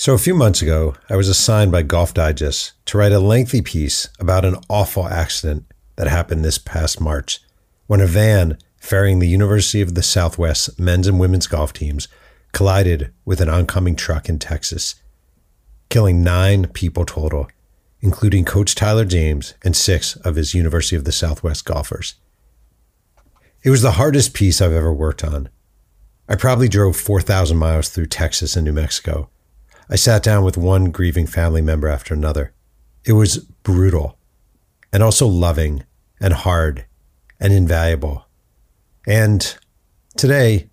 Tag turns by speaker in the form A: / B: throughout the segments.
A: So, a few months ago, I was assigned by Golf Digest to write a lengthy piece about an awful accident that happened this past March when a van ferrying the University of the Southwest men's and women's golf teams collided with an oncoming truck in Texas, killing nine people total, including Coach Tyler James and six of his University of the Southwest golfers. It was the hardest piece I've ever worked on. I probably drove 4,000 miles through Texas and New Mexico I sat down with one grieving family member after another. It was brutal and also loving and hard and invaluable. And today,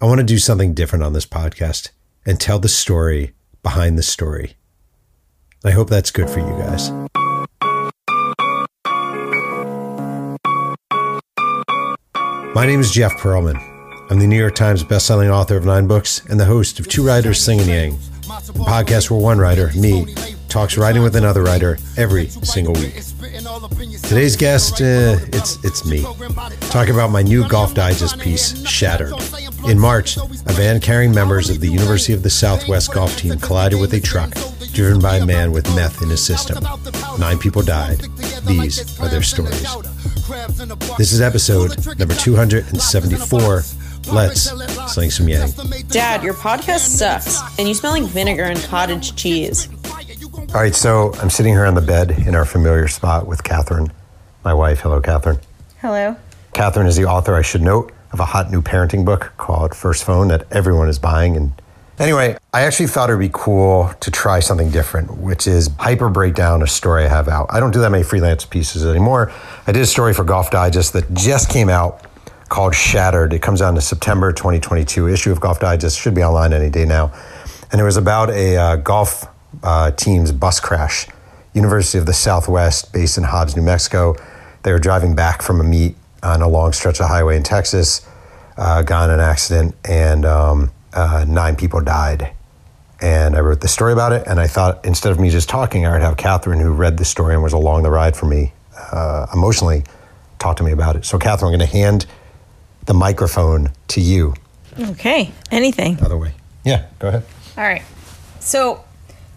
A: I want to do something different on this podcast and tell the story behind the story. I hope that's good for you guys. My name is Jeff Pearlman. I'm the New York Times bestselling author of nine books and the host of Two Writers Slinging Yang, podcast where one writer, me, talks writing with another writer every single week. Today's guest, uh, it's it's me, talking about my new Golf Digest piece, Shattered. In March, a van carrying members of the University of the Southwest golf team collided with a truck driven by a man with meth in his system. Nine people died. These are their stories. This is episode number 274 Let's sling some yang.
B: Dad, your podcast sucks, and you smell like vinegar and cottage cheese.
A: All right, so I'm sitting here on the bed in our familiar spot with Catherine, my wife. Hello, Catherine.
B: Hello.
A: Catherine is the author, I should note, of a hot new parenting book called First Phone that everyone is buying. And anyway, I actually thought it would be cool to try something different, which is hyper break down a story I have out. I don't do that many freelance pieces anymore. I did a story for Golf Digest that just came out called Shattered. It comes out in the September 2022 issue of Golf Digest. Should be online any day now. And it was about a uh, golf uh, team's bus crash. University of the Southwest, based in Hobbs, New Mexico. They were driving back from a meet on a long stretch of highway in Texas, uh, got in an accident, and um, uh, nine people died. And I wrote the story about it, and I thought instead of me just talking, I would have Catherine, who read the story and was along the ride for me uh, emotionally, talk to me about it. So, Catherine, I'm going to hand the microphone to you.
B: Okay, anything.
A: Other way. Yeah, go ahead.
B: All right. So,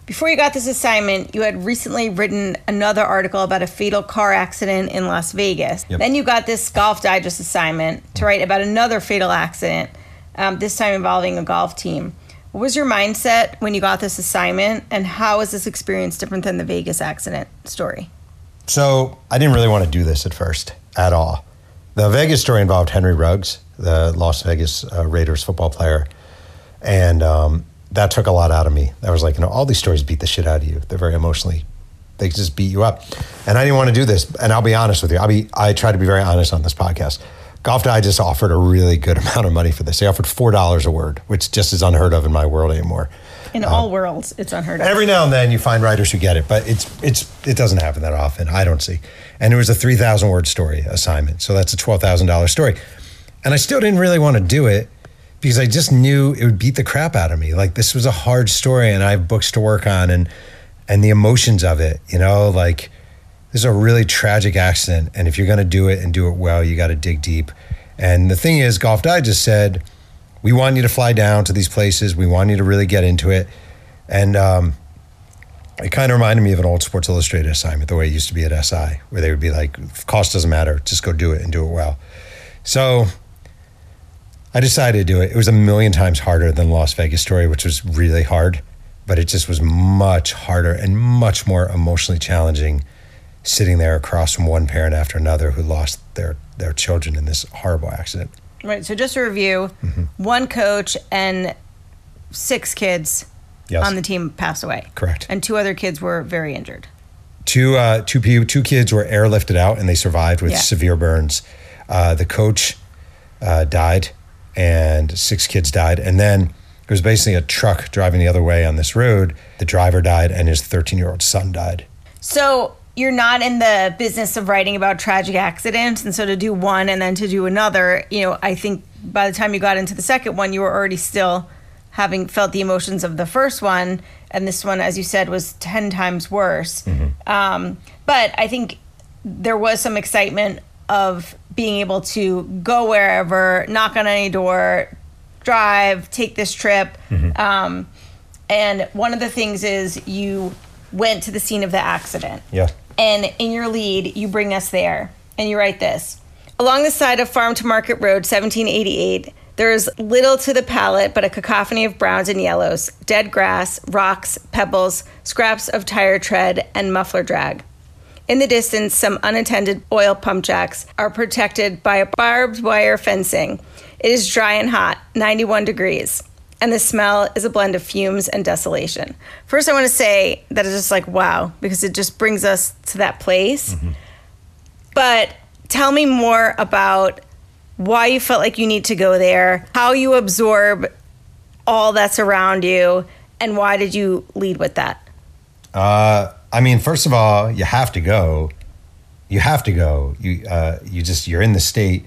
B: before you got this assignment, you had recently written another article about a fatal car accident in Las Vegas. Yep. Then you got this Golf Digest assignment to write about another fatal accident, um, this time involving a golf team. What was your mindset when you got this assignment, and how is this experience different than the Vegas accident story?
A: So, I didn't really want to do this at first at all. The Vegas story involved Henry Ruggs, the Las Vegas uh, Raiders football player, and um, that took a lot out of me. I was like, you know, all these stories beat the shit out of you. They're very emotionally, they just beat you up, and I didn't want to do this. And I'll be honest with you. I'll be, I try to be very honest on this podcast. Golf Digest offered a really good amount of money for this. They offered four dollars a word, which just is unheard of in my world anymore.
B: In um, all worlds, it's unheard of.
A: Every now and then you find writers who get it, but it's it's it doesn't happen that often. I don't see and it was a 3,000 word story assignment. So that's a $12,000 story. And I still didn't really want to do it because I just knew it would beat the crap out of me. Like this was a hard story and I have books to work on and and the emotions of it, you know, like this is a really tragic accident and if you're going to do it and do it well, you got to dig deep. And the thing is Golf Digest said, we want you to fly down to these places. We want you to really get into it. And um, it kind of reminded me of an old Sports Illustrated assignment, the way it used to be at SI, where they would be like, cost doesn't matter, just go do it and do it well. So I decided to do it. It was a million times harder than the Las Vegas story, which was really hard, but it just was much harder and much more emotionally challenging sitting there across from one parent after another who lost their, their children in this horrible accident.
B: Right. So just a review, mm-hmm. one coach and six kids yes. on the team passed away.
A: Correct.
B: And two other kids were very injured.
A: Two uh, two people, two kids were airlifted out and they survived with yeah. severe burns. Uh, the coach uh, died, and six kids died. And then it was basically a truck driving the other way on this road. The driver died, and his 13 year old son died.
B: So you're not in the business of writing about tragic accidents, and so to do one and then to do another, you know, I think by the time you got into the second one, you were already still having felt the emotions of the first one, and this one, as you said, was 10 times worse. Mm-hmm. Um, but I think there was some excitement of being able to go wherever, knock on any door, drive, take this trip. Mm-hmm. Um, And one of the things is you went to the scene of the accident.
A: Yeah.
B: And in your lead, you bring us there and you write this Along the side of Farm to Market Road, 1788, there is little to the palate but a cacophony of browns and yellows, dead grass, rocks, pebbles, scraps of tire tread, and muffler drag. In the distance, some unattended oil pump jacks are protected by a barbed wire fencing. It is dry and hot, 91 degrees, and the smell is a blend of fumes and desolation. First, I want to say that it's just like, wow, because it just brings us to that place. But tell me more about why you felt like you need to go there, how you absorb all that's around you, and why did you lead with that?
A: Uh, I mean, first of all, you have to go. You have to go. You uh, you just you're in the state.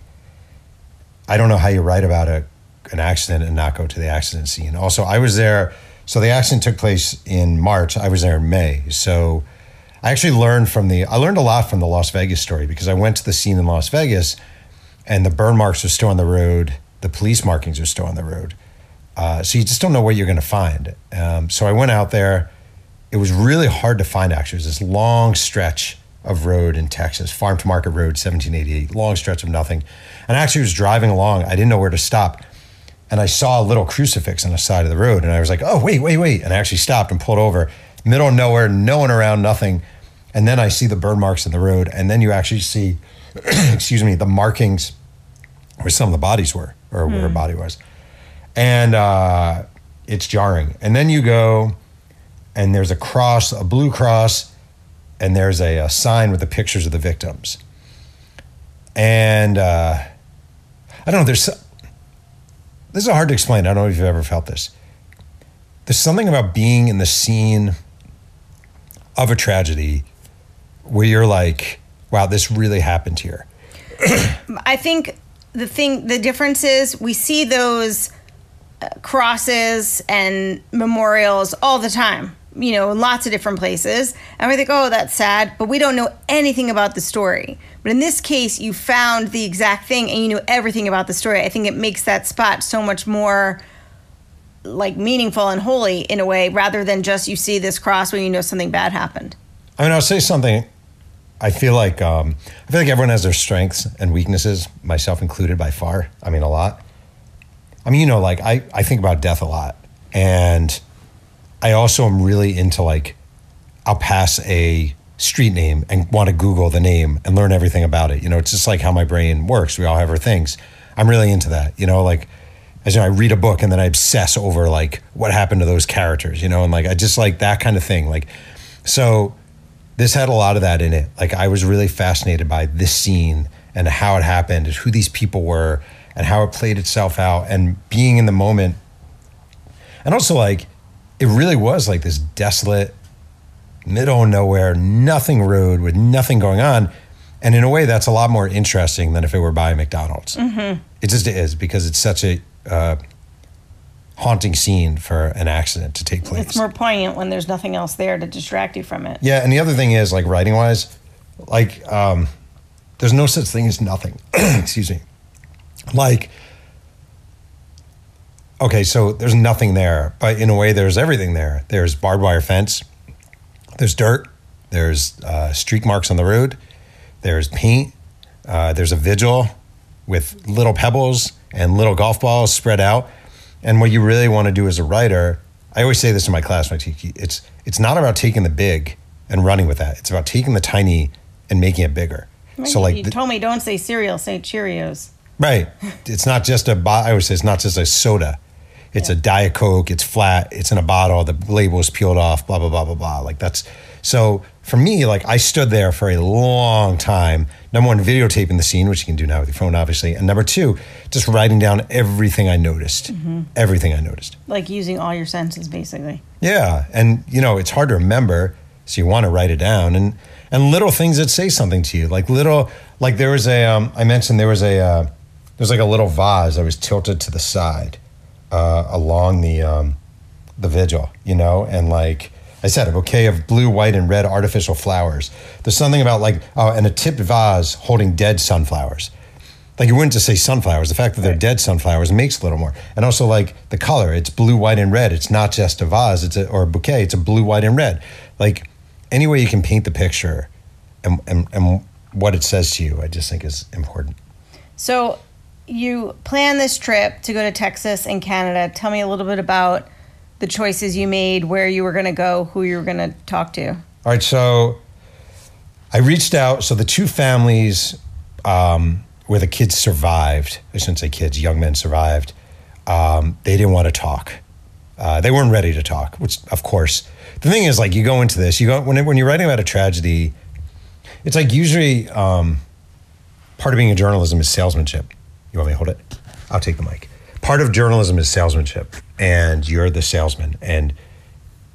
A: I don't know how you write about a an accident and not go to the accident scene. Also, I was there. So the accident took place in March. I was there in May. So I actually learned from the I learned a lot from the Las Vegas story because I went to the scene in Las Vegas, and the burn marks are still on the road. The police markings are still on the road. Uh, so you just don't know what you're going to find. Um, so I went out there. It was really hard to find. Actually, it was this long stretch of road in Texas, Farm to Market Road, 1788, long stretch of nothing. And I actually was driving along. I didn't know where to stop, and I saw a little crucifix on the side of the road, and I was like, "Oh, wait, wait, wait!" And I actually stopped and pulled over, middle of nowhere, no one around, nothing. And then I see the burn marks in the road, and then you actually see, excuse me, the markings where some of the bodies were, or where a body was, and uh, it's jarring. And then you go, and there's a cross, a blue cross, and there's a, a sign with the pictures of the victims. And uh, I don't know. There's this is hard to explain. I don't know if you've ever felt this. There's something about being in the scene of a tragedy where you're like, wow, this really happened here.
B: I think the thing, the difference is we see those uh, crosses and memorials all the time, you know, lots of different places. And we think, oh, that's sad, but we don't know anything about the story. But in this case, you found the exact thing and you knew everything about the story. I think it makes that spot so much more like meaningful and holy in a way rather than just you see this cross when you know something bad happened.
A: I mean, I'll say something. I feel like um, I feel like everyone has their strengths and weaknesses, myself included, by far. I mean, a lot. I mean, you know, like I, I think about death a lot, and I also am really into like I'll pass a street name and want to Google the name and learn everything about it. You know, it's just like how my brain works. We all have our things. I'm really into that. You know, like as you know, I read a book and then I obsess over like what happened to those characters. You know, and like I just like that kind of thing. Like, so this had a lot of that in it. Like I was really fascinated by this scene and how it happened and who these people were and how it played itself out and being in the moment. And also like it really was like this desolate middle of nowhere, nothing road with nothing going on. And in a way that's a lot more interesting than if it were by McDonald's. It just is because it's such a uh, haunting scene for an accident to take place.
B: It's more poignant when there's nothing else there to distract you from it.
A: Yeah, and the other thing is like writing wise, like um, there's no such thing as nothing. Excuse me. Like, okay, so there's nothing there, but in a way, there's everything there. There's barbed wire fence, there's dirt, there's uh, streak marks on the road, there's paint, uh, there's a vigil with little pebbles and little golf balls spread out. And what you really want to do as a writer, I always say this to my class, it's it's not about taking the big and running with that. It's about taking the tiny and making it bigger. So like
B: you
A: the-
B: told me don't say cereal, say Cheerios.
A: Right. It's not just a. I always say it's not just a soda. It's a diet coke. It's flat. It's in a bottle. The label is peeled off. Blah blah blah blah blah. Like that's. So for me, like I stood there for a long time. Number one, videotaping the scene, which you can do now with your phone, obviously, and number two, just writing down everything I noticed. Everything I noticed.
B: Like using all your senses, basically.
A: Yeah, and you know it's hard to remember, so you want to write it down, and and little things that say something to you, like little, like there was a, um, I mentioned there was a, uh, there's like a little vase that was tilted to the side, uh, along the, um, the vigil, you know, and like I said, a bouquet of blue, white, and red artificial flowers. There's something about like, oh, and a tipped vase holding dead sunflowers. Like you wouldn't just say sunflowers. The fact that they're
B: Right.
A: dead sunflowers makes a little more. And also like the color, it's blue, white, and red. It's not just a vase, it's a, or a bouquet. It's a blue, white, and red. Like any way you can paint the picture, and and, and what it says to you, I just think is important.
B: So you plan this trip to go to Texas and Canada. Tell me a little bit about the choices you made, where you were going to go, who you were going to talk to.
A: All right, so I reached out. So the two families um, where the kids survived, I shouldn't say kids, young men survived, um, they didn't want to talk. Uh, they weren't ready to talk, which, of course, the thing is, like, you go into this, you go when, when you're writing about a tragedy, it's like usually um, part of being a journalism is salesmanship. You want me to hold it? I'll take the mic. Part of journalism is salesmanship, and you're the salesman, and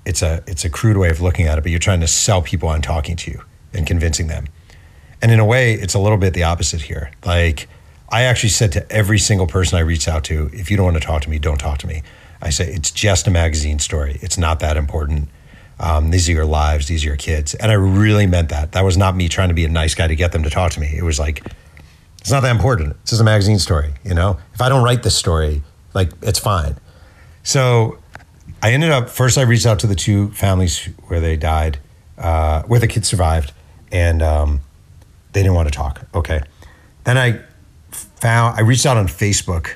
A: it's a it's a crude way of looking at it, but you're trying to sell people on talking to you and convincing them. And in a way, it's a little bit the opposite here. Like I actually said to every single person I reached out to, if you don't want to talk to me, don't talk to me. I say it's just a magazine story. It's not that important. Um, these are your lives. These are your kids. And I really meant that. That was not me trying to be a nice guy to get them to talk to me. It was like, it's not that important. It's just a magazine story. You know, if I don't write this story, like it's fine. So I ended up first. I reached out to the two families where they died, uh, where the kids survived, and um, they didn't want to talk. Okay. Then I found I reached out on Facebook.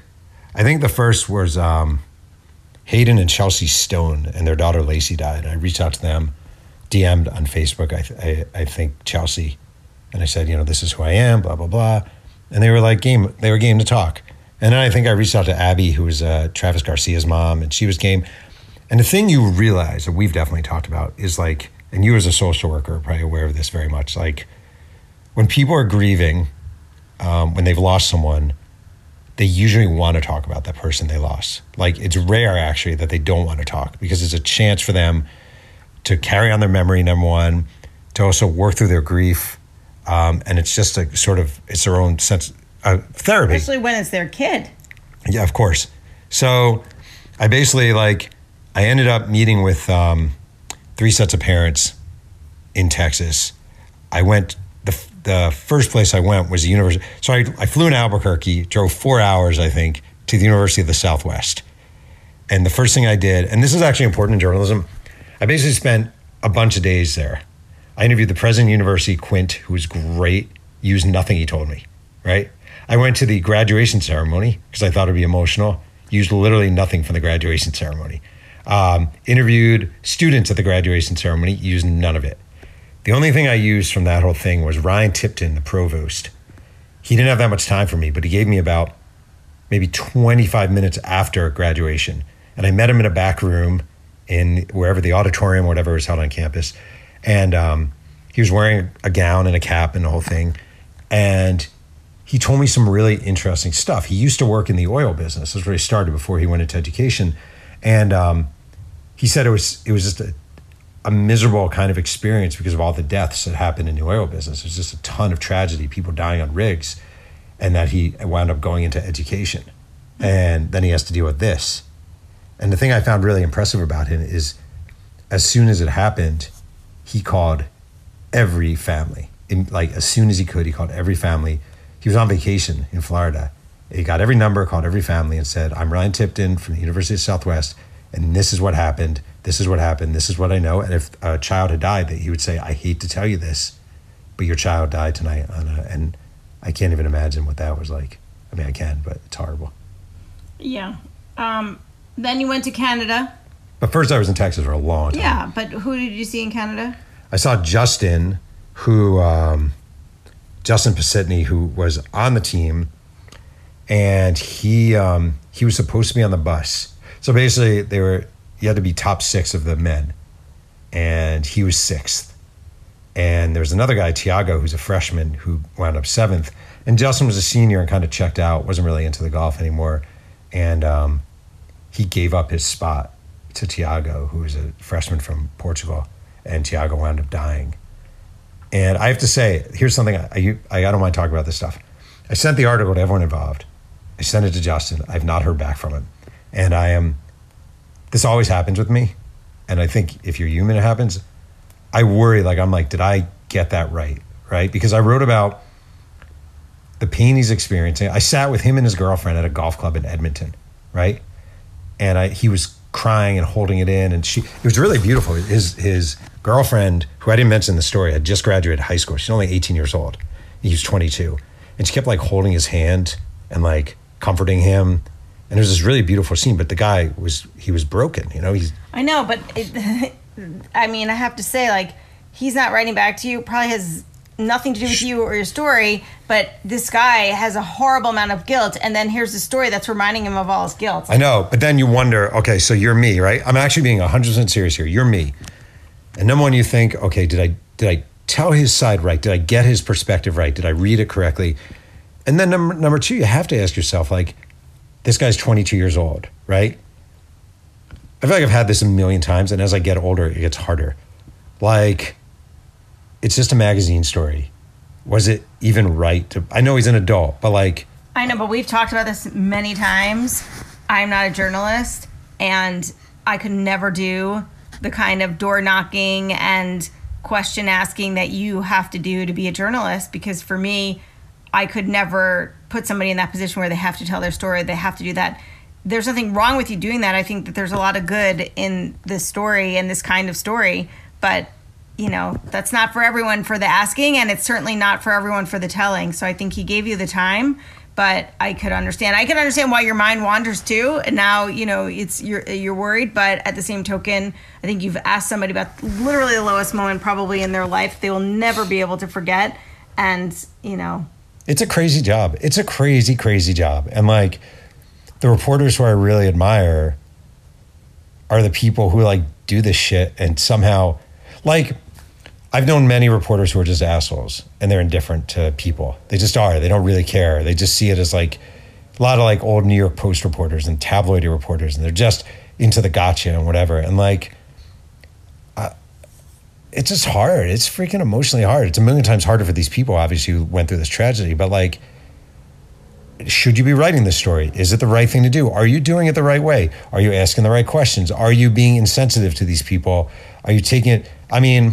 A: I think the first was um, Hayden and Chelsea Stone, and their daughter Laci died. I reached out to them, DM'd on Facebook. I, th- I I think Chelsea, and I said, you know, this is who I am. Blah blah blah, and they were like game. They were game to talk. And then I think I reached out to Abby, who was uh, Travis Garcia's mom, and she was game. And the thing you realize that we've definitely talked about is like, and you as a social worker are probably aware of this very much. Like, when people are grieving, um, when they've lost someone, they usually want to talk about that person they lost. Like, it's rare actually that they don't want to talk because it's a chance for them to carry on their memory, number one, to also work through their grief. Um, and it's just a sort of, it's their own sense of therapy.
B: Especially when it's their kid.
A: Yeah, of course. So I basically like I ended up meeting with um, three sets of parents in Texas. I went the the first place I went was the university. So I, I flew in Albuquerque, drove four hours I think to the University of the Southwest, and the first thing I did, and this is actually important in journalism, I basically spent a bunch of days there. I interviewed the president of university, Quint, who was great. Used nothing he told me, right? I went to the graduation ceremony because I thought it'd be emotional. Used literally nothing from the graduation ceremony. Um, interviewed students at the graduation ceremony. Used none of it. The only thing I used from that whole thing was Ryan Tipton, the provost. He didn't have that much time for me, but he gave me about maybe 25 minutes after graduation. And I met him in a back room in wherever the auditorium or whatever was held on campus. And um, he was wearing a gown and a cap and the whole thing. And he told me some really interesting stuff. He used to work in the oil business. That's where he started before he went into education. And um, he said it was it was just a, a miserable kind of experience because of all the deaths that happened in the oil business. There's just a ton of tragedy, people dying on rigs, and that he wound up going into education. And then he has to deal with this. And the thing I found really impressive about him is as soon as it happened, he called every family. In, like as soon as he could, he called every family. He was on vacation in Florida. He got every number, called every family, and said, "I'm Ryan Tipton from the University of Southwest, and this is what happened. This is what happened. This is what I know." And if a child had died, that he would say, "I hate to tell you this, but your child died tonight." On a, and I can't even imagine what that was like. I mean, I can, but it's horrible.
B: Yeah. Um, then you went to Canada.
A: But first, I was in Texas for a long time.
B: Yeah, but who did you see in Canada?
A: I saw Justin, who um, Justin Pasitny, who was on the team, and he um, he was supposed to be on the bus. So basically, they were you had to be top six of the men, and he was sixth. And there was another guy, Tiago, who's a freshman, who wound up seventh. And Justin was a senior and kind of checked out, wasn't really into the golf anymore, and um, he gave up his spot to Tiago, who was a freshman from Portugal, and Tiago wound up dying. And I have to say, here's something I, I, I don't mind talking about this stuff. I sent the article to everyone involved. I sent it to Justin. I've not heard back from him. And I am, this always happens with me. And I think if you're human, it happens. I worry, like, I'm like, did I get that right? Right? Because I wrote about the pain he's experiencing. I sat with him and his girlfriend at a golf club in Edmonton, right? And I, he was crying and holding it in, and she. It was really beautiful. His his girlfriend, who I didn't mention in the story, had just graduated high school. She's only 18 years old. He was 22, and she kept like holding his hand and like comforting him. And it was this really beautiful scene. But the guy was he was broken. You know, he's
B: I know, but it, I mean, I have to say, like, he's not writing back to you. Probably has nothing to do with you or your story. But this guy has a horrible amount of guilt, and then here's the story that's reminding him of all his guilt.
A: I know, but then you wonder, okay, so you're me, right? I'm actually being 100% serious here. You're me. And number one, you think, okay, did I did I tell his side right? Did I get his perspective right? Did I read it correctly? And then number number two, you have to ask yourself, like, this guy's 22 years old, right? I feel like I've had this a million times, and as I get older, it gets harder. Like, it's just a magazine story. Was it even right to? I know he's an adult, but like,
B: I know, but we've talked about this many times. I'm not a journalist, and I could never do the kind of door knocking and question asking that you have to do to be a journalist because for me, I could never put somebody in that position where they have to tell their story, they have to do that. There's nothing wrong with you doing that. I think that there's a lot of good in this story and this kind of story, but you know, that's not for everyone for the asking and it's certainly not for everyone for the telling. So I think he gave you the time but I could understand. I can understand why your mind wanders too. And now you know it's you're you're worried, but at the same token, I think you've asked somebody about literally the lowest moment probably in their life they will never be able to forget. And you know,
A: it's a crazy job. It's a crazy, crazy job. And like the reporters who I really admire are the people who like do this shit and somehow like I've known many reporters who are just assholes and they're indifferent to people. They just are. They don't really care. They just see it as like a lot of like old New York Post reporters and tabloidy reporters, and they're just into the gotcha and whatever. And like, it's just hard. It's freaking emotionally hard. It's a million times harder for these people, obviously, who went through this tragedy. But like, should you be writing this story? Is it the right thing to do? Are you doing it the right way? Are you asking the right questions? Are you being insensitive to these people? Are you taking it? I mean,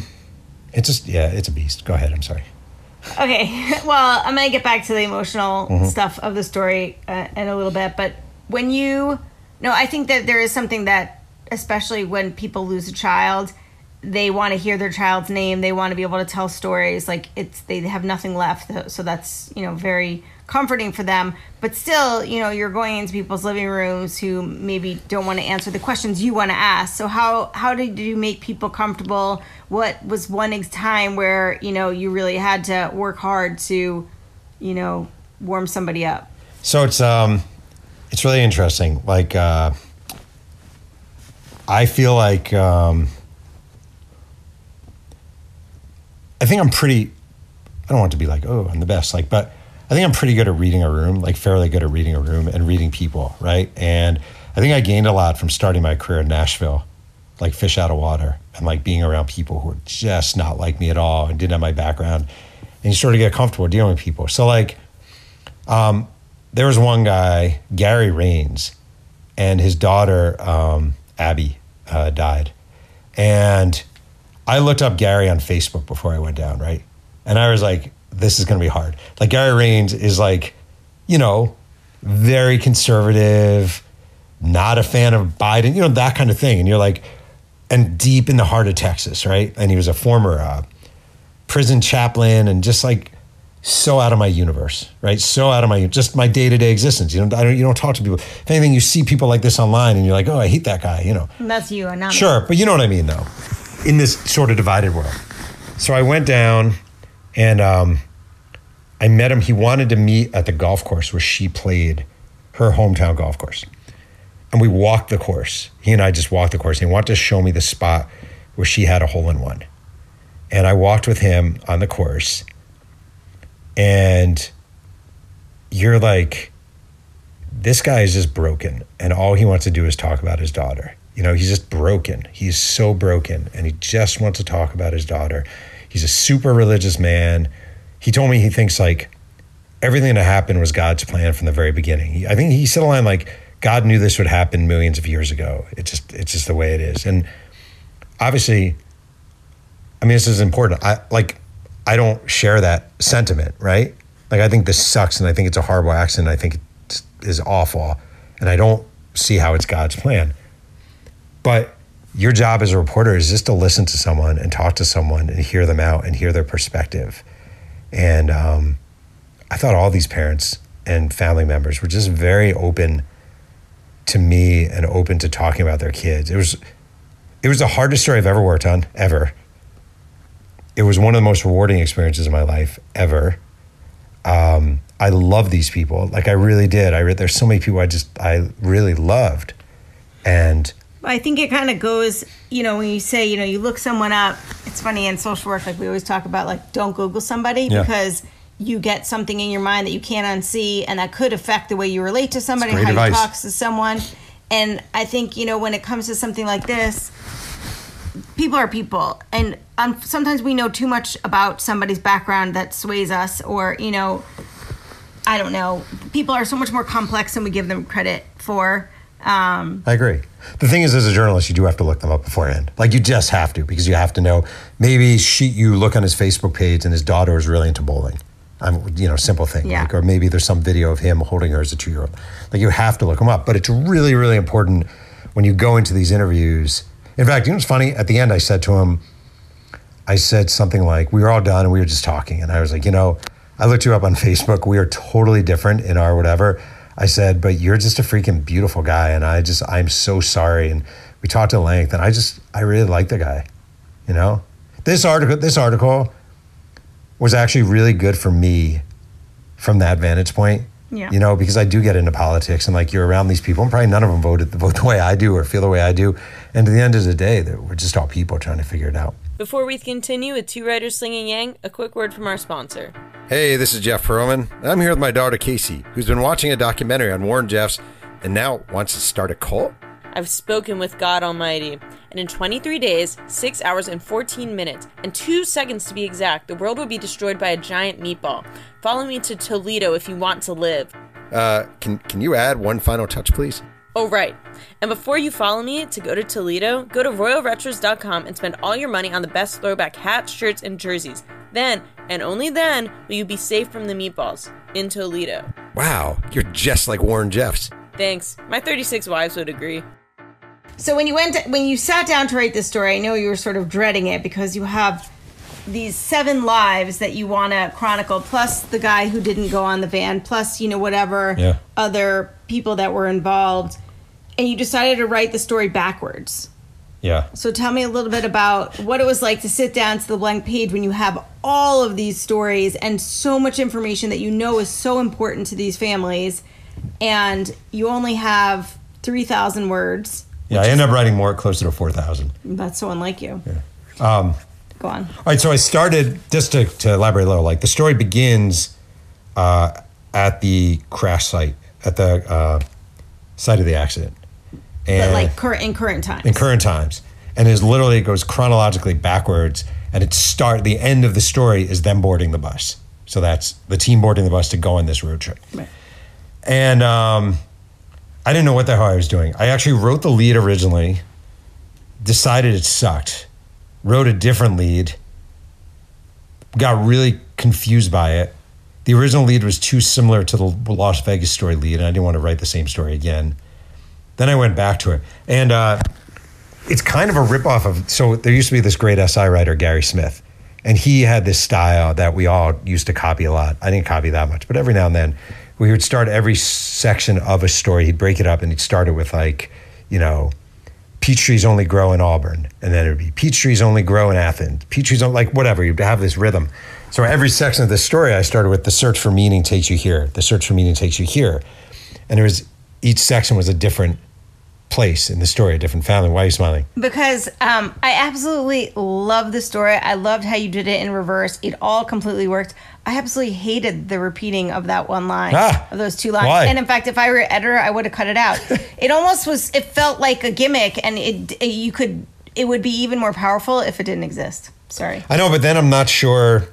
A: it's just yeah, it's a beast. Go ahead. I'm sorry.
B: Okay, well, I'm gonna get back to the emotional mm-hmm. stuff of the story uh, in a little bit, but when you no, I think that there is something that, especially when people lose a child, they want to hear their child's name. They want to be able to tell stories. Like it's they have nothing left, so that's you know very comforting for them. But still, you know, you're going into people's living rooms who maybe don't want to answer the questions you want to ask. So how how did you make people comfortable? What was one time where you know you really had to work hard to, you know, warm somebody up?
A: So it's um, it's really interesting. Like uh, I feel like um, I think I'm pretty. I don't want to be like, oh, I'm the best. Like, but I think I'm pretty good at reading a room, like fairly good at reading a room and reading people, right? And I think I gained a lot from starting my career in Nashville, like fish out of water, and like being around people who were just not like me at all and didn't have my background. And you sort of get comfortable dealing with people. So like, um, there was one guy, Gary Raines, and his daughter um, Abby uh, died, and I looked up Gary on Facebook before I went down, right? And I was like, this is going to be hard. Like Gary Raines is like, you know, very conservative, not a fan of Biden, you know, that kind of thing. And you're like, and deep in the heart of Texas, right? And he was a former uh, prison chaplain and just like so out of my universe, right? So out of my just my day to day existence. You know, I don't you don't talk to people. If anything, you see people like this online, and you're like, oh, I hate that guy. You know,
B: and that's you, and not
A: sure, me. but you know what I mean, though. In this sort of divided world, so I went down and um, I met him. He wanted to meet at the golf course where she played her hometown golf course. And we walked the course. He and I just walked the course. He wanted to show me the spot where she had a hole in one. And I walked with him on the course. And you're like, this guy is just broken. And all he wants to do is talk about his daughter. You know, he's just broken. He's so broken. And he just wants to talk about his daughter. He's a super religious man. He told me he thinks like everything that happened was God's plan from the very beginning. I think he said a line like, God knew this would happen millions of years ago. It's just it's just the way it is. And obviously, I mean, this is important. I like I don't share that sentiment, right? Like I think this sucks, and I think it's a horrible accident. I think it is awful, and I don't see how it's God's plan. But your job as a reporter is just to listen to someone and talk to someone and hear them out and hear their perspective. And um, I thought all these parents and family members were just very open to me and open to talking about their kids. It was it was the hardest story I've ever worked on ever. It was one of the most rewarding experiences of my life ever. Um, I love these people, like I really did. I re- there's so many people I just I really loved, and
B: I think it kind of goes, you know, when you say, you know, you look someone up. It's funny in social work, like we always talk about, like don't Google somebody
A: Yeah.
B: because you get something in your mind that you can't unsee, and that could affect the way you relate to somebody, how
A: advice.
B: you talk to someone. And I think you know when it comes to something like this, people are people, and um, sometimes we know too much about somebody's background that sways us, or you know, I don't know. People are so much more complex than we give them credit for. Um,
A: I agree. The thing is, as a journalist, you do have to look them up beforehand. Like you just have to because you have to know. Maybe she, you look on his Facebook page and his daughter is really into bowling. I'm, you know, simple thing.
B: Yeah.
A: Like, or maybe there's some video of him holding her as a two-year-old. Like you have to look them up. But it's really, really important when you go into these interviews. In fact, you know what's funny? At the end, I said to him, I said something like, "We were all done and we were just talking," and I was like, you know, I looked you up on Facebook. We are totally different in our whatever. I said, but you're just a freaking beautiful guy, and I just I'm so sorry. And we talked at length, and I just I really like the guy. You know, this article this article was actually really good for me from that vantage point.
B: Yeah.
A: You know, because I do get into politics, and like you're around these people, and probably none of them voted vote the way I do or feel the way I do. And at the end of the day, we're just all people trying to figure it out.
C: Before we continue with Two Writers Slinging Yang, a quick word from our sponsor.
A: Hey, this is Jeff Pearlman. I'm here with my daughter Casey, who's been watching a documentary on Warren Jeffs and now wants to start a cult.
C: I've spoken with God Almighty, and in 23 days, 6 hours and 14 minutes, and 2 seconds to be exact, the world will be destroyed by a giant meatball. Follow me to Toledo if you want to live.
A: Uh, can can you add one final touch, please?
C: Oh, right. And before you follow me to go to Toledo, go to royalretros.com and spend all your money on the best throwback hats, shirts, and jerseys. Then, and only then, will you be safe from the meatballs in Toledo.
A: Wow, you're just like Warren Jeffs.
C: Thanks. My 36 wives would agree.
B: So when you went, to, when you sat down to write this story, I know you were sort of dreading it because you have these seven lives that you want to chronicle, plus the guy who didn't go on the van, plus you know whatever
A: Yeah.
B: other people that were involved, and you decided to write the story backwards.
A: Yeah.
B: So tell me a little bit about what it was like to sit down to the blank page when you have all of these stories and so much information that you know is so important to these families, and you only have three thousand words.
A: Yeah, I end up writing more closer to 4,000.
B: That's so unlike you.
A: Um,
B: Go on.
A: All right, so I started just to, to elaborate a little. Like the story begins uh, at the crash site, at the uh, site of the accident, and
B: But like current in current times.
A: in current times, and is literally it goes chronologically backwards. And it start the end of the story is them boarding the bus. So that's the team boarding the bus to go on this road trip.
B: Right.
A: And um, I didn't know what the hell I was doing. I actually wrote the lead originally, decided it sucked, wrote a different lead, got really confused by it. The original lead was too similar to the Las Vegas story lead, and I didn't want to write the same story again. Then I went back to it. And uh, it's kind of a ripoff of. So there used to be this great SI writer, Gary Smith, and he had this style that we all used to copy a lot. I didn't copy that much, but every now and then we would start every section of a story. He'd break it up and he'd start it with like, you know, peach trees only grow in Auburn, and then it would be peach trees only grow in Athens. Peach trees, like whatever. You'd have this rhythm. So every section of the story, I started with the search for meaning takes you here. The search for meaning takes you here, and it was each section was a different place in the story, a different family. Why are you smiling?
B: Because um, I absolutely love the story. I loved how you did it in reverse. It all completely worked. I absolutely hated the repeating of that one line,
A: Ah,
B: of those two lines.
A: why?
B: And in fact, if I were editor, I would have cut it out. it almost was. It felt like a gimmick, and it you could. It would be even more powerful if it didn't exist. Sorry.
A: I know, but then I'm not sure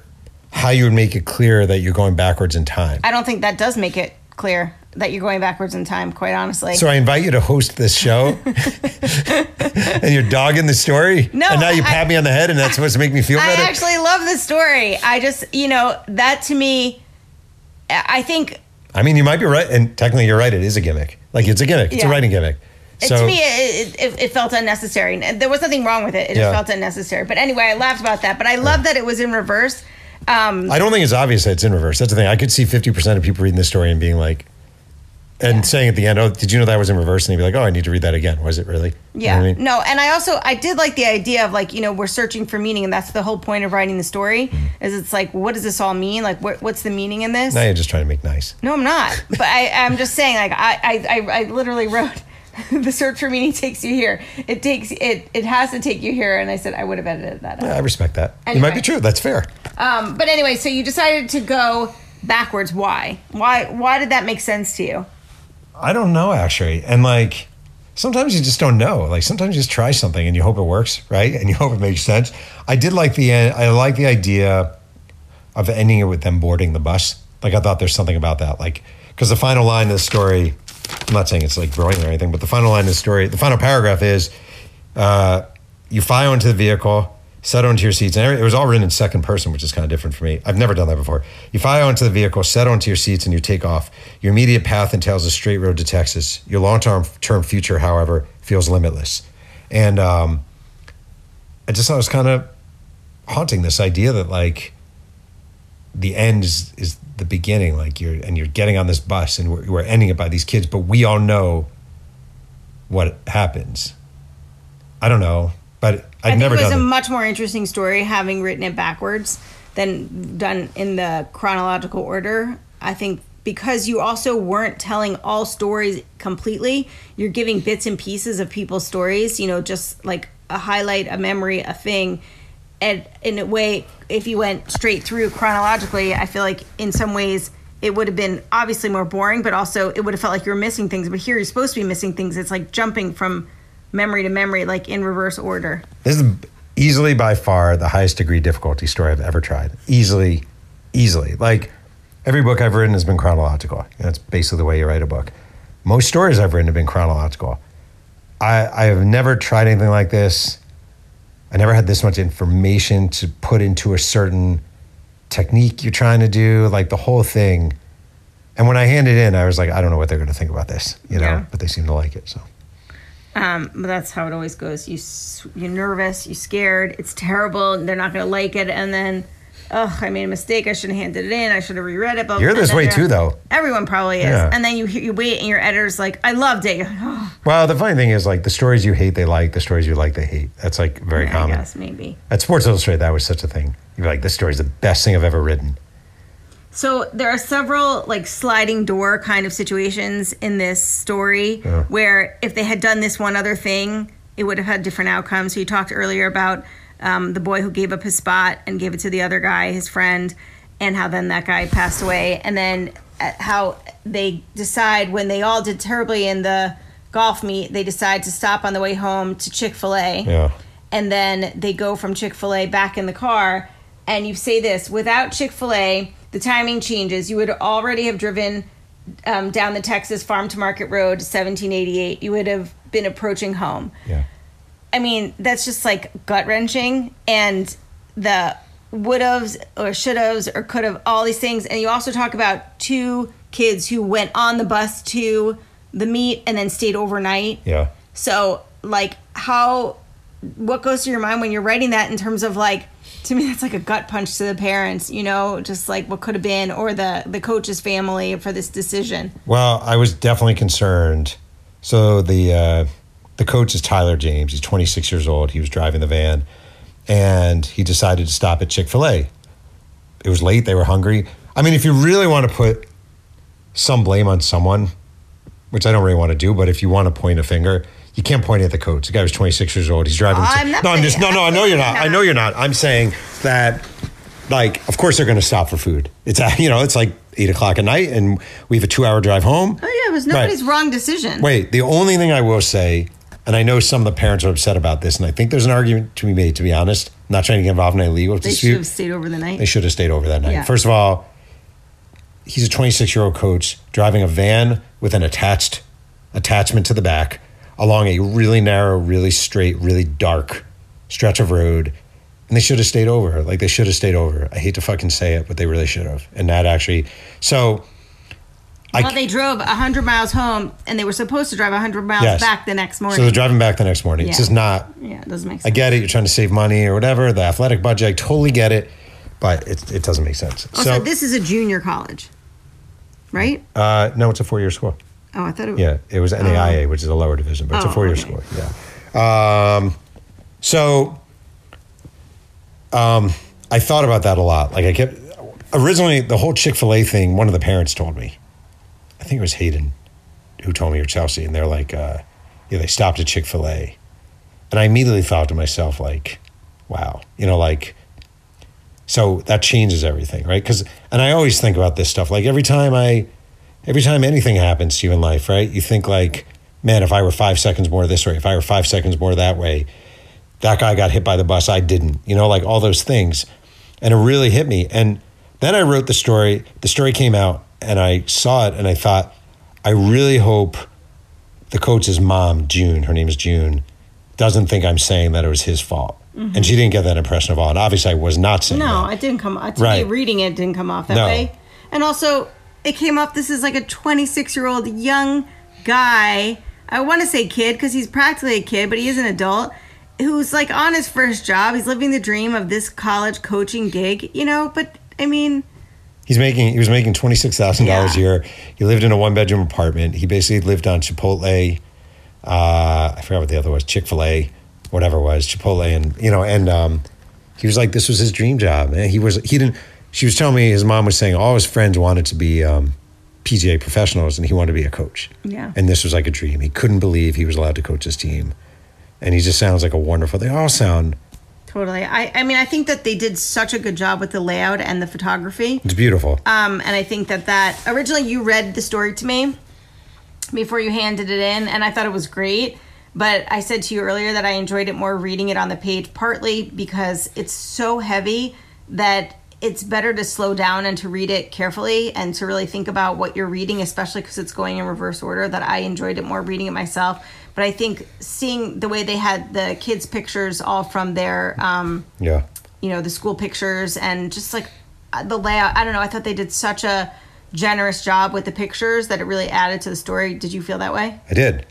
A: how you would make it clear that you're going backwards in time.
B: I don't think that does make it clear that you're going backwards in time. Quite honestly.
A: So I invite you to host this show, and you're dogging the story.
B: No,
A: and now you
B: I-
A: pat me on the head, and that's supposed to make me feel
B: I
A: better.
B: I actually love the story. I just, you know, that to me I think
A: I mean, you might be right, and technically you're right. It is a gimmick. Like it's a gimmick. It's a writing gimmick. So
B: to me it, it, it felt unnecessary. There was nothing wrong with it. It
A: Yeah.
B: just felt unnecessary. But anyway, I laughed about that. But I love that it was in reverse. Um,
A: I don't think it's obvious that it's in reverse. That's the thing. I could see 50% of people reading this story and being like, and saying at the end, "Oh, did you know that was in reverse?" And they'd be like, "Oh, I need to read that again." Was it really? You know
B: Yeah.
A: I mean?
B: No, and I also I did like the idea of like, you know, we're searching for meaning and that's the whole point of writing the story
A: Mm-hmm.
B: is it's like what does this all mean? Like what, what's the meaning in this?
A: Now you're just trying to make nice.
B: No, I'm not. But I I'm just saying like I I I, I literally wrote the search for meaning takes you here. It takes it it has to take you here and I said I would have edited that out.
A: Yeah, I respect that. It might be true. That's fair.
B: Um but anyway, so you decided to go backwards. Why? Why why did that make sense to you?
A: I don't know actually, and like sometimes you just don't know. Like sometimes you just try something and you hope it works, right? And you hope it makes sense. I did like the end. I like the idea of ending it with them boarding the bus. Like I thought there's something about that. Like because the final line of the story, I'm not saying it's like brilliant or anything, but the final line of the story, the final paragraph is, uh, you file into the vehicle, settle into your seats, and it was all written in second person, which is kind of different for me. I've never done that before. You file into the vehicle, settle into your seats, and you take off. Your immediate path entails a straight road to Texas. Your long-term term future, however, feels limitless. And um, I just thought it was kind of haunting this idea that like the end is, is the beginning like you're and you're getting on this bus and we're, we're ending it by these kids but we all know what happens i don't know but
B: I've
A: i've
B: think
A: never
B: it was a
A: it.
B: much more interesting story having written it backwards than done in the chronological order. I think because you also weren't telling all stories completely, you're giving bits and pieces of people's stories, you know, just like a highlight, a memory, a thing. And in a way, if you went straight through chronologically, I feel like in some ways it would have been obviously more boring, but also it would have felt like you were missing things. But here you're supposed to be missing things. It's like jumping from memory to memory, like in reverse order.
A: this is easily by far the highest degree difficulty story i've ever tried easily easily like every book i've written has been chronological that's basically the way you write a book most stories i've written have been chronological i i have never tried anything like this I never had this much information to put into a certain technique you're trying to do, like the whole thing. And when I handed in, I was like, I don't know what they're going to think about this, you know,
B: Yeah.
A: but they seem to like it. So
B: Um, but that's how it always goes. You you're nervous, you're scared, it's terrible. They're not going to like it, and then, oh, I made a mistake. I should have handed it in. I should have reread it. But
A: You're this way too, though.
B: Everyone probably is.
A: Yeah.
B: And then you you wait, and your editor's like, I loved it. Oh,
A: Well, the funny thing is, like the stories you hate, they like. The stories you like, they hate. That's like very
B: I
A: common.
B: guess maybe.
A: At Sports Illustrated, that was such a thing. You're like, this story's the best thing I've ever written.
B: So there are several like sliding door kind of situations in this story
A: Yeah.
B: where if they had done this one other thing, it would have had different outcomes. So you talked earlier about um, the boy who gave up his spot and gave it to the other guy, his friend, and how then that guy passed away, and then uh, how they decide when they all did terribly in the golf meet, they decide to stop on the way home to Chick Fil A
A: Yeah.
B: and then they go from Chick fil A back in the car. And you say this without Chick fil A, the timing changes. You would already have driven um, down the Texas Farm to Market Road, 1788. You would have been approaching home.
A: Yeah.
B: I mean, that's just like gut wrenching. And the would haves or should haves or could have, all these things. And you also talk about two kids who went on the bus to the meet and then stayed overnight.
A: Yeah.
B: So, like, how, what goes through your mind when you're writing that in terms of like, to me, that's like a gut punch to the parents, you know, just like what could have been, or the the coach's family for this decision.
A: Well, I was definitely concerned. So the uh, the coach is Tyler James. He's 26 years old. He was driving the van, and he decided to stop at Chick Fil A. It was late. They were hungry. I mean, if you really want to put some blame on someone, which I don't really want to do, but if you want to point a finger, you can't point at the coach. The guy was 26 years old. He's driving.
B: I'm not
A: no, I'm just no, no. I know you're not. I know you're not. I'm saying that, like, of course they're going to stop for food. It's you know, it's like eight o'clock at night, and we have a two-hour drive home.
B: Oh yeah, it was nobody's wrong decision.
A: Wait, the only thing I will say, and I know some of the parents are upset about this, and I think there's an argument to be made. To be honest, I'm not trying to get involved in any legal
B: they should have stayed over the night.
A: They should have stayed over that night.
B: Yeah.
A: First of all, he's a 26 year old coach driving a van with an attached attachment to the back along a really narrow, really straight, really dark stretch of road and they should have stayed over. Like they should have stayed over. I hate to fucking say it, but they really should have. And that actually, so I-
B: well, they drove 100 miles home and they were supposed to drive 100 miles
A: Yes.
B: back the next morning.
A: so they're driving back the next morning. It's just not.
B: yeah, it doesn't make sense.
A: I get it. You're trying to save money or whatever. The athletic budget, I totally get it, but it, it doesn't make sense.
B: Also,
A: so
B: this is a junior college, right?
A: uh, no, it's a four year school.
B: Oh, I thought it was.
A: Yeah, it was NAIA, which is a lower division, but it's a four year
B: okay.
A: school. Yeah. Um, so um, I thought about that a lot. Like I kept originally the whole Chick fil A thing. One of the parents told me. I think it was Hayden who told me or Chelsea, and they're like, uh, yeah, they stopped at Chick fil A, and I immediately thought to myself like, wow, you know, like. So that changes everything, right? Because, and I always think about this stuff. Like every time I, every time anything happens to you in life, right? You think like, man, if I were five seconds more this way, if I were five seconds more that way, that guy got hit by the bus, I didn't. You know, like all those things, and it really hit me. And then I wrote the story. The story came out, and I saw it, and I thought, I really hope the coach's mom, June, her name is June, doesn't think I'm saying that it was his fault. Mm-hmm. And she didn't get that impression of all. And obviously, I was not saying
B: No,
A: that.
B: it didn't come. To
A: Right.
B: me, reading it didn't come off that
A: No.
B: way. And also, it came off. This is like a 26 year old young guy. I want to say kid because he's practically a kid, but he is an adult who's like on his first job. He's living the dream of this college coaching gig, you know. But I mean,
A: He's making he was making twenty six thousand dollars a year. He lived in a one bedroom apartment. He basically lived on Chipotle. Uh, I forgot what the other was, Chick fil A, whatever it was, Chipotle, and you know, and um, he was like, this was his dream job. And he was he didn't. She was telling me his mom was saying all his friends wanted to be um, PGA professionals, and he wanted to be a coach.
B: Yeah.
A: And this was like a dream. He couldn't believe he was allowed to coach his team, and he just sounds like a wonderful. They all sound.
B: Totally. I, I mean, I think that they did such a good job with the layout and the photography.
A: It's beautiful.
B: Um, and I think that that originally you read the story to me before you handed it in, and I thought it was great. But I said to you earlier that I enjoyed it more reading it on the page, partly because it's so heavy that it's better to slow down and to read it carefully and to really think about what you're reading, especially because it's going in reverse order. That I enjoyed it more reading it myself. But I think seeing the way they had the kids' pictures all from their um,
A: yeah.
B: you know the school pictures and just like uh, the layout i don't know i thought they did such a generous job with the pictures that it really added to the story did you feel that way
A: I did.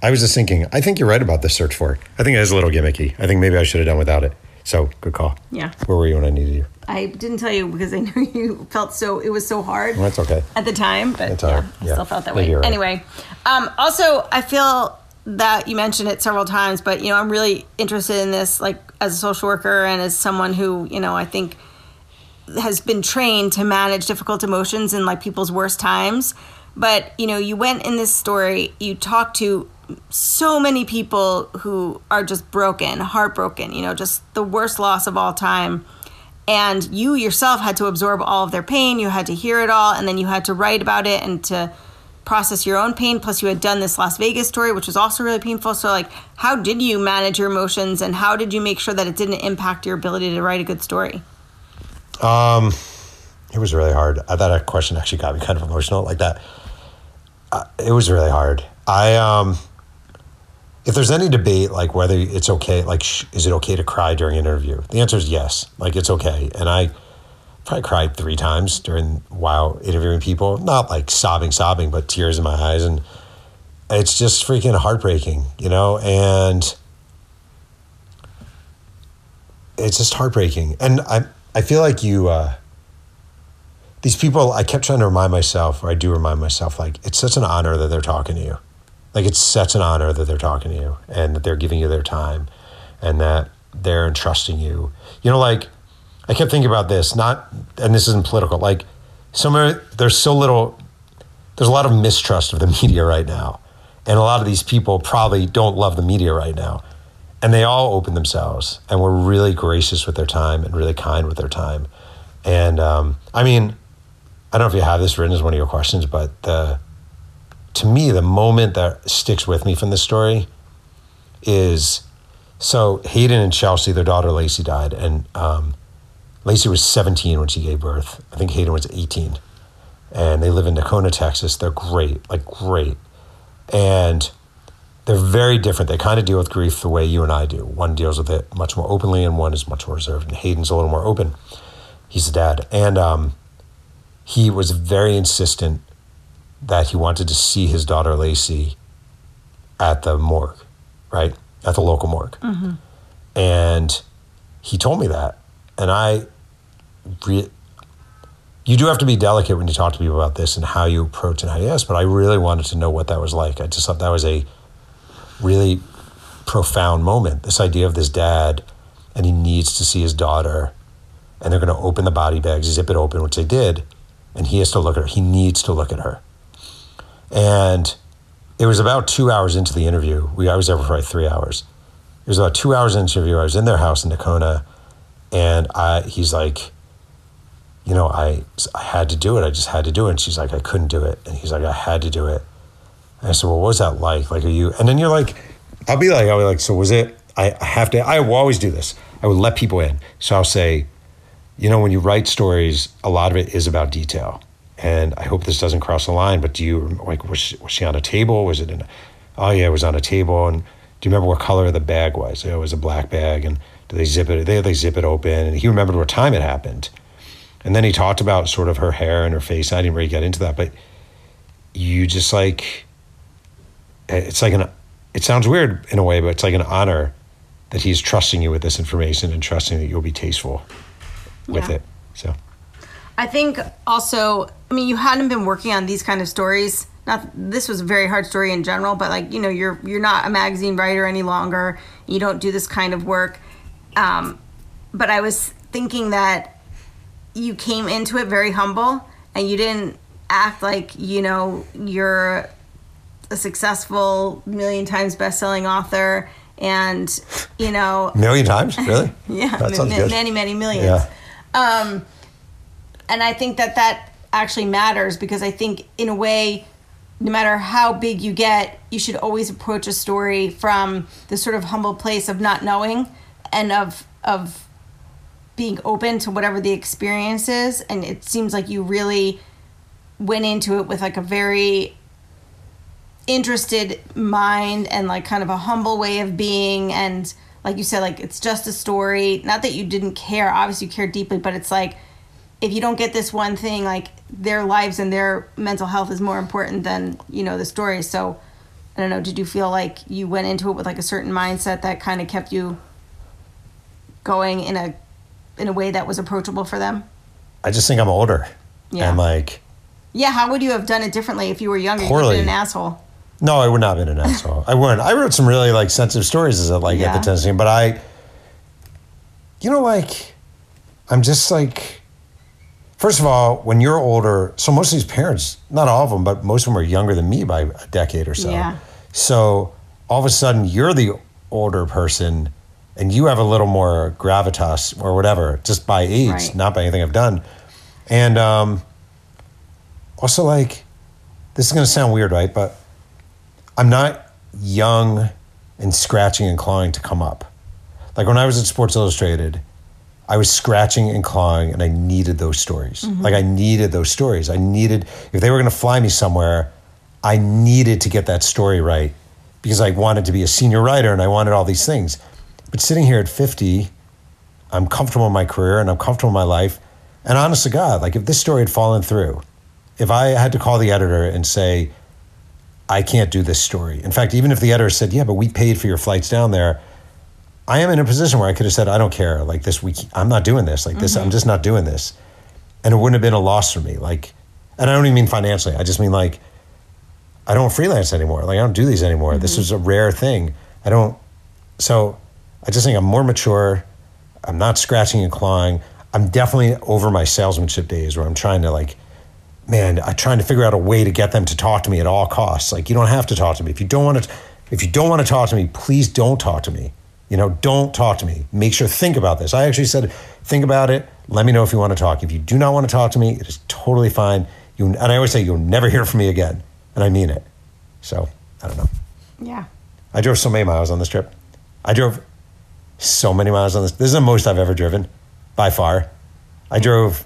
A: I was just thinking, I think you're right about the search for it. I think it is a little gimmicky. I think maybe I should have done without it. So, good call.
B: Yeah.
A: Where were you when I needed you?
B: i didn't tell you because i knew you felt so it was so hard
A: Well, that's okay.
B: at the time but yeah, i still felt that way
A: right.
B: anyway um, also i feel that you mentioned it several times but you know i'm really interested in this like as a social worker and as someone who you know i think has been trained to manage difficult emotions in like people's worst times. But you know you went in this story you talked to so many people who are just broken heartbroken you know just the worst loss of all time. And you yourself had to absorb all of their pain you had to hear it all and then you had to write about it and to process your own pain plus you had done this las vegas story which was also really painful so like how did you manage your emotions and how did you make sure that it didn't impact your ability to write a good story Um,
A: It was really hard. I thought that question actually got me kind of emotional like that. Uh, it was really hard. I, um, if there's any debate, like whether it's okay, like, sh- is it okay to cry during an interview? The answer is yes. Like, it's okay. And I probably cried three times during while interviewing people, not like sobbing, sobbing, but tears in my eyes. And it's just freaking heartbreaking, you know? And it's just heartbreaking. And I, I feel like you, uh, these people, I kept trying to remind myself, or I do remind myself, like, it's such an honor that they're talking to you. Like, it's such an honor that they're talking to you and that they're giving you their time and that they're entrusting you. You know, like, I kept thinking about this, not, and this isn't political, like, somewhere there's so little, there's a lot of mistrust of the media right now. And a lot of these people probably don't love the media right now. And they all open themselves and were really gracious with their time and really kind with their time. And um, I mean, I don't know if you have this written as one of your questions, but the to me the moment that sticks with me from this story is so Hayden and Chelsea, their daughter Laci died, and um, Laci was 17 when she gave birth. I think Hayden was 18, and they live in Nocona, Texas. They're great, like great, and they're very different. They kind of deal with grief the way you and I do. One deals with it much more openly, and one is much more reserved. And Hayden's a little more open. He's the dad, and um, he was very insistent that he wanted to see his daughter Laci at the morgue, right at the local morgue, and he told me that, and I. Re- you do have to be delicate when you talk to people about this and how you approach and how you ask, but I really wanted to know what that was like. I just thought that was a really profound moment. This idea of this dad, and he needs to see his daughter, and they're going to open the body bags, zip it open, which they did, and he has to look at her. He needs to look at her. And it was about two hours into the interview. We I was there for like three hours. It was about two hours into the interview. I was in their house in Nocona, and I he's like, you know, I I had to do it. I just had to do it. And she's like, I couldn't do it. And he's like, I had to do it. And I said, well, what was that like? Like, are you? And then you're like, I'll be like, I'll be like, so was it? I, have to. I will always do this. I would let people in. So I'll say, you know, when you write stories, a lot of it is about detail. And I hope this doesn't cross the line. But do you like? Was she, was she on a table? Was it in? A, oh yeah, it was on a table. And do you remember what color the bag was? It was a black bag. And do they zip it? They they zip it open. And he remembered what time it happened. And then he talked about sort of her hair and her face. I didn't really get into that, but you just like it's like an it sounds weird in a way, but it's like an honor that he's trusting you with this information and trusting that you'll be tasteful with
B: Yeah.
A: it. So
B: I think also, I mean, you hadn't been working on these kind of stories. Not this was a very hard story in general, but like you know, you're you're not a magazine writer any longer. You don't do this kind of work. Um, but I was thinking that you came into it very humble, and you didn't act like you know you're a successful million times best-selling author, and you know
A: million times, really?
B: yeah,
A: that sounds good.
B: many many millions
A: Yeah.
B: um, and I think that that actually matters because I think in a way, no matter how big you get, you should always approach a story from the sort of humble place of not knowing and of of being open to whatever the experience is. And it seems like you really went into it with like a very interested mind and like kind of a humble way of being. And like you said like it's just a story. Not that you didn't care obviously you care deeply but it's like if you don't get this one thing like their lives and their mental health is more important than you know the story. So i don't know did you feel like you went into it with like a certain mindset that kind of kept you going in a in a way that was approachable for them
A: I just think I'm older.
B: Yeah.
A: And like
B: yeah how would you have done it differently if you were younger you would have
A: Poorly.
B: been an asshole
A: No, I would not have been an asshole. I wouldn't. I wrote some really like sensitive stories as a, like at the Tennessean, but I, you know, like I'm just like, first of all, when you're older, so most of these parents, not all of them, but most of them are younger than me by a decade or so.
B: Yeah.
A: So all of a sudden, you're the older person, and you have a little more gravitas or whatever, just by age,
B: Right.
A: not by anything I've done, and um, also like, this is going to sound weird, right? But I'm not young and scratching and clawing to come up. Like when I was at Sports Illustrated, I was scratching and clawing and I needed those stories. Like I needed those stories. I needed, if they were going to fly me somewhere, I needed to get that story right because I wanted to be a senior writer and I wanted all these things. But sitting here at 50, I'm comfortable in my career and I'm comfortable in my life. And honest to God, like if this story had fallen through, if I had to call the editor and say, I can't do this story. In fact, even if the editor said, "Yeah, but we paid for your flights down there," I am in a position where I could have said, "I don't care. Like this week, I'm not doing this. Like this, I'm mm-hmm. just not doing this," and it wouldn't have been a loss for me. Like, and I don't even mean financially. I just mean like, I don't freelance anymore. Like I don't do these anymore. This mm-hmm. is a rare thing. I don't. So, I just think I'm more mature. I'm not scratching and clawing. I'm definitely over my salesmanship days where I'm trying to like man, I'm trying to figure out a way to get them to talk to me at all costs. Like you don't have to talk to me. If you don't want to if you don't want to talk to me, please don't talk to me. You know, don't talk to me. Make sure think about this. I actually said think about it. Let me know if you want to talk. If you do not want to talk to me, it is totally fine. You and I always say you'll never hear from me again, and I mean it. So, I don't know.
B: yeah
A: I drove so many miles on this trip. I drove so many miles on this. This is the most I've ever driven by far. I drove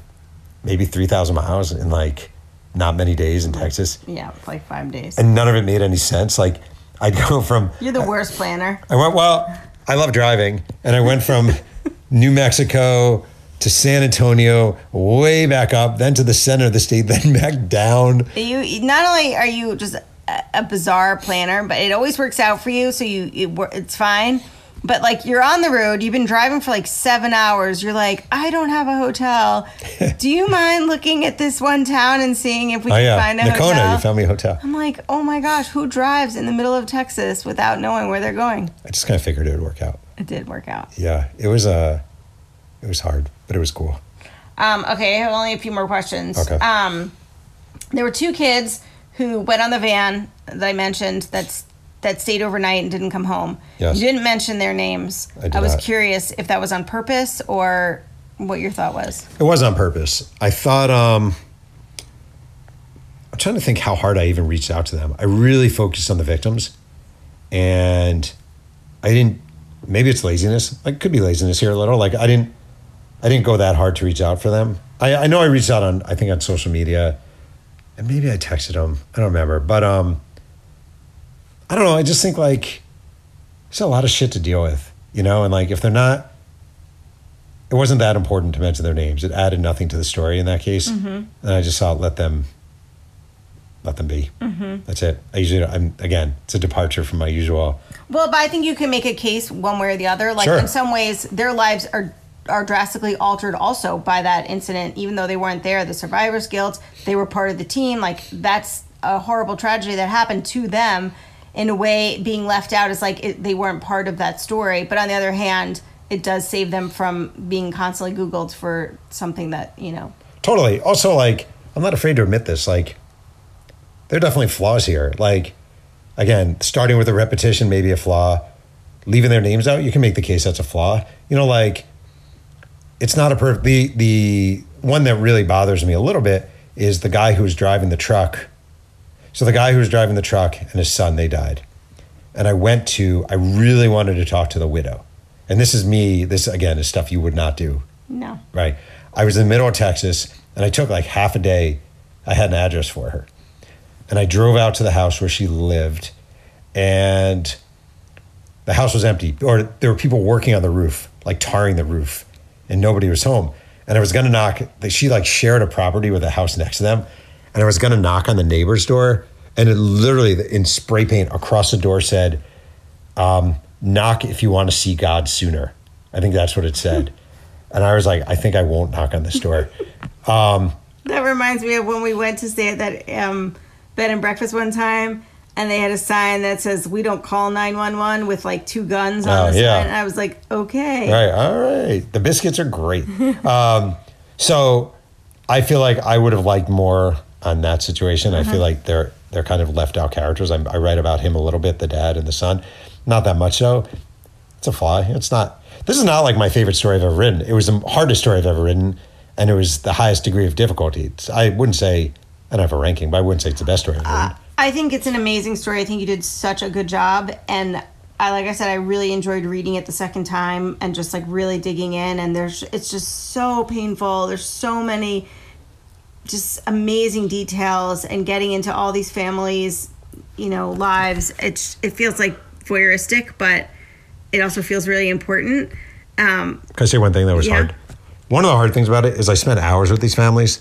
A: maybe 3,000 miles in like not many days in Texas
B: yeah like five days
A: and none of it made any sense. Like I'd go from
B: You're the worst planner.
A: I went, well, I love driving. And I went from New Mexico to San Antonio, way back up, then to the center of the state, then back down.
B: You not only are you just a, a bizarre planner, but it always works out for you, so you it, it's fine. But like you're on the road, you've been driving for like seven hours. You're like, I don't have a hotel. Do you mind looking at this one town and seeing if we
A: Oh,
B: can
A: yeah.
B: find a
A: Nocona,
B: hotel?
A: you found me a hotel.
B: I'm like, oh my gosh, who drives in the middle of Texas without knowing where they're going?
A: I just kind of figured it would work out.
B: It did work out.
A: Yeah, it was uh, it was hard, but it was cool.
B: Um, okay, I have only a few more questions.
A: Okay.
B: Um, there were two kids who went on the van that I mentioned that's that stayed overnight and didn't come home.
A: Yes.
B: You didn't mention their names.
A: I did I
B: was
A: not.
B: curious if that was on purpose or what your thought was.
A: It was on purpose. I thought, um, I'm trying to think how hard I even reached out to them. I really focused on the victims, and I didn't. Maybe it's laziness. Like could be laziness here a little. Like I didn't. I didn't go that hard to reach out for them. I, I know I reached out on I think on social media, and maybe I texted them. I don't remember, but um, I don't know. I just think like there's a lot of shit to deal with, you know, and like if they're not it wasn't that important to mention their names. It added nothing to the story in that case, and I just thought let them let them be. Mm-hmm. That's it. I usually I'm again it's a departure from my usual.
B: Well, but I think you can make a case one way or the other. Like
A: Sure.
B: in some ways, their lives are are drastically altered also by that incident. Even though they weren't there, the survivor's guilt, they were part of the team. Like that's a horrible tragedy that happened to them. In a way, being left out is like it, they weren't part of that story. But on the other hand, it does save them from being constantly Googled for something that you know.
A: Totally. Also, like I'm not afraid to admit this. Like there are definitely flaws here. Like again, starting with a repetition, maybe a flaw. Leaving their names out, you can make the case that's a flaw. You know, like it's not a perfect. The the one that really bothers me a little bit is the guy who's driving the truck. So the guy who was driving the truck and his son, they died. And I went to. I really wanted to talk to the widow. And this is me. This again is stuff you would not do
B: No.
A: right? I was in the middle of Texas and I took like half a day. I had an address for her. And I drove out to the house where she lived and the house was empty or there were people working on the roof, like tarring the roof and nobody was home. And I was going to knock, she like shared a property with a house next to them. And I was going to knock on the neighbor's door and it literally in spray paint across the door said, um, knock if you want to see God sooner. I think that's what it said. And I was like, I think I won't knock on this door.
B: That reminds me of when we went to stay at that um, bed and breakfast one time, and they had a sign that says "We don't call 911" with like two guns on
A: Oh,
B: the
A: yeah.
B: sign. And I was like, okay,
A: Right. All right. The biscuits are great. um, so I feel like I would have liked more on that situation. I feel uh-huh. like they're they're kind of left out characters. I, I write about him a little bit, the dad and the son. Not that much though. It's a flaw. It's not. This is not like my favorite story I've ever written. It was the hardest story I've ever written, and it was the highest degree of difficulty. It's, I wouldn't say I don't have a ranking, but I wouldn't say it's the best story I've uh, written.
B: I think it's an amazing story. I think you did such a good job, and I like I said, I really enjoyed reading it the second time and just like really digging in. And there's, it's just so painful. There's so many just amazing details and getting into all these families, you know, lives. It's it feels like voyeuristic, but it also feels really important. Um,
A: Can I say one thing that was
B: Yeah.
A: hard? One of the hard things about it is I spent hours with these families,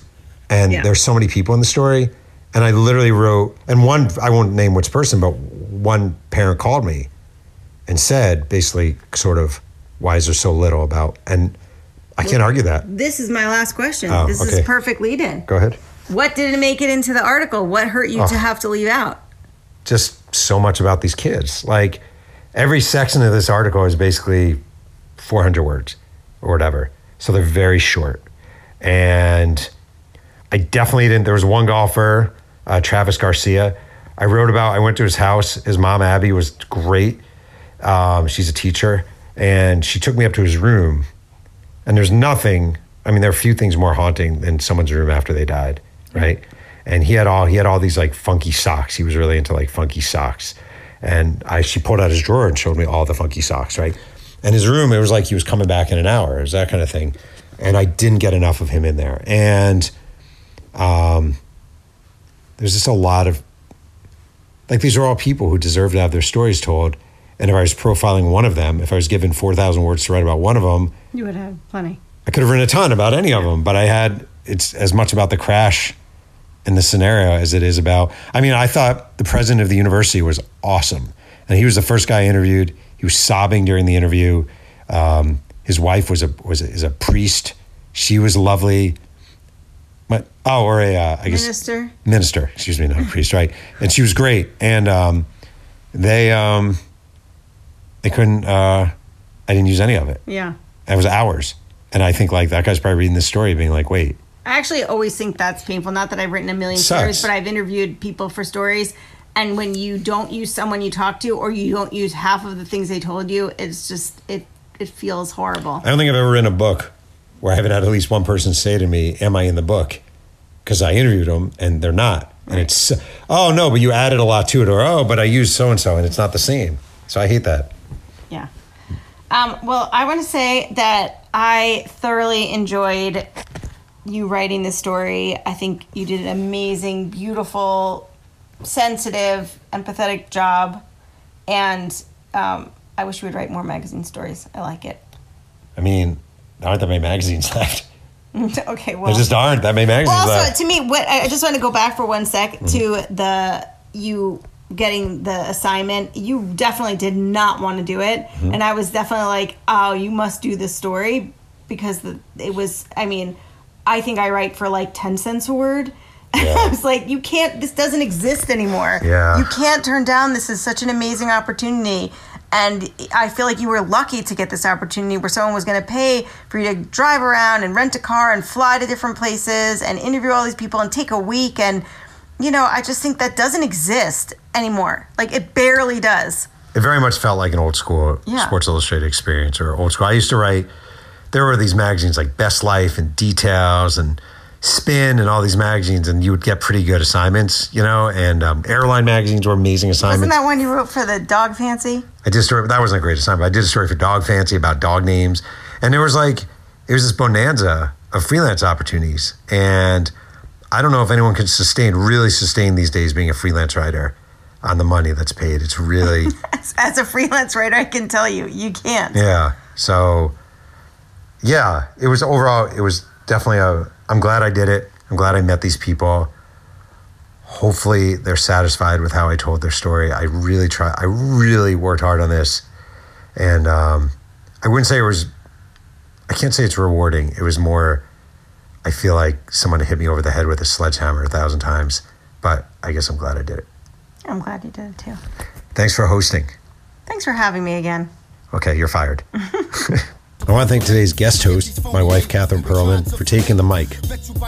A: and
B: Yeah.
A: there's so many people in the story. And I literally wrote, and one, I won't name which person, but one parent called me and said, basically, sort of, why is there so little about? And I can't argue that.
B: this is my last question.
A: Oh,
B: this
A: okay.
B: is perfect lead in.
A: Go ahead.
B: What didn't make it into the article? What hurt you to
A: Oh.
B: have to leave out?
A: just so much about these kids. Like every section of this article is basically 400 words or whatever. So they're very short. And I definitely didn't. There was one golfer, uh, Travis Garcia. I wrote about, I went to his house. His mom, Abby, was great. Um, she's a teacher. And she took me up to his room. And there's nothing, I mean, there are a few things more haunting than someone's room after they died, right? And he had all he had all these like funky socks. He was really into like funky socks. And I she pulled out his drawer and showed me all the funky socks, right? And his room, it was like he was coming back in an hour. It was that kind of thing. And I didn't get enough of him in there. And um there's just a lot of like these are all people who deserve to have their stories told. And if I was profiling one of them, if I was given 4,000 words to write about one of them,
B: You would have plenty.
A: I could have written a ton about any of them, but I had it's as much about the crash and the scenario as it is about. I mean, I thought the president of the university was awesome, and he was the first guy I interviewed. He was sobbing during the interview. Um, his wife was a was a, is a priest. She was lovely. My, oh, or a uh, I guess
B: Minister.
A: minister. Excuse me, not a priest, right? And she was great, and um, they um, they couldn't. Uh, I didn't use any of it.
B: Yeah.
A: It was hours. And I think like that guy's probably reading this story being like, wait,
B: I actually always think that's painful. Not that I've written a million
A: Sucks.
B: stories, but I've interviewed people for stories. And when you don't use someone you talk to, or you don't use half of the things they told you, it's just it it feels horrible.
A: I don't think I've ever written a book where I haven't had at least one person say to me, Am I in the book? Because I interviewed them and they're not. And it's, oh no, but you added a lot to it. Or, oh, but I used so and so and it's not the same. So I hate that.
B: Yeah. Um, well, I want to say that I thoroughly enjoyed you writing this story. I think you did an amazing, beautiful, sensitive, empathetic job. And um, I wish you would write more magazine stories. I like it.
A: I mean, there aren't that many magazines left.
B: okay, well.
A: There just aren't that many magazines
B: Well, also
A: left.
B: to me, what I just want to go back for one sec
A: Mm-hmm.
B: to the you getting the assignment. You definitely did not want to do it,
A: Mm-hmm.
B: and I was definitely like, "Oh, you must do this story," because the it was. I mean, I think I write for like ten cents a word.
A: Yeah.
B: I was like, "You can't. This doesn't exist anymore.
A: Yeah.
B: you can't turn down. This is such an amazing opportunity." And I feel like you were lucky to get this opportunity where someone was going to pay for you to drive around and rent a car and fly to different places and interview all these people and take a week. And, you know, I just think that doesn't exist anymore. Like, it barely does.
A: it very much felt like an old school
B: Yeah.
A: Sports Illustrated experience or old school. I used to write. There were these magazines like Best Life and Details and Spin and all these magazines, and you would get pretty good assignments, you know. And um, airline magazines were amazing assignments.
B: Wasn't that one you wrote for the dog fancy?
A: I did a story. That wasn't a great assignment. I did a story for Dog Fancy about dog names, and there was like it was this bonanza of freelance opportunities, and I don't know if anyone can sustain really sustain these days being a freelance writer on the money that's paid. It's really
B: As, as a freelance writer, I can tell you, you can't.
A: yeah. So yeah, it was overall. It was definitely a. I'm glad I did it. I'm glad I met these people. Hopefully, they're satisfied with how I told their story. I really try. I really worked hard on this, and um, I wouldn't say it was. I can't say it's rewarding. It was more. I feel like someone hit me over the head with a sledgehammer a thousand times, but I guess I'm glad I did it.
B: I'm glad you did it too.
A: Thanks for hosting.
B: Thanks for having me again.
A: Okay, you're fired. I want to thank today's guest host, my wife, Catherine Pearlman, for taking the mic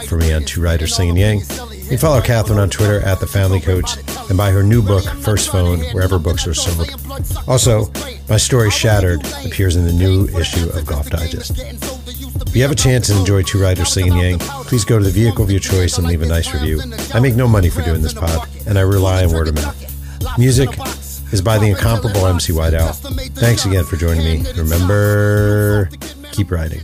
A: for me on Two Writers Slinging Yang. You can follow Catherine on Twitter at The Family Coach and buy her new book, First Phone, wherever books are sold. Also, my story Shattered appears in the new issue of Golf Digest. If you have a chance and enjoy Two Writers Slinging Yang, please go to the vehicle of your choice and leave a nice review. I make no money for doing this pod, and I rely on word of mouth. Music is by the incomparable MC Whiteout. Thanks again for joining me. Remember, keep writing.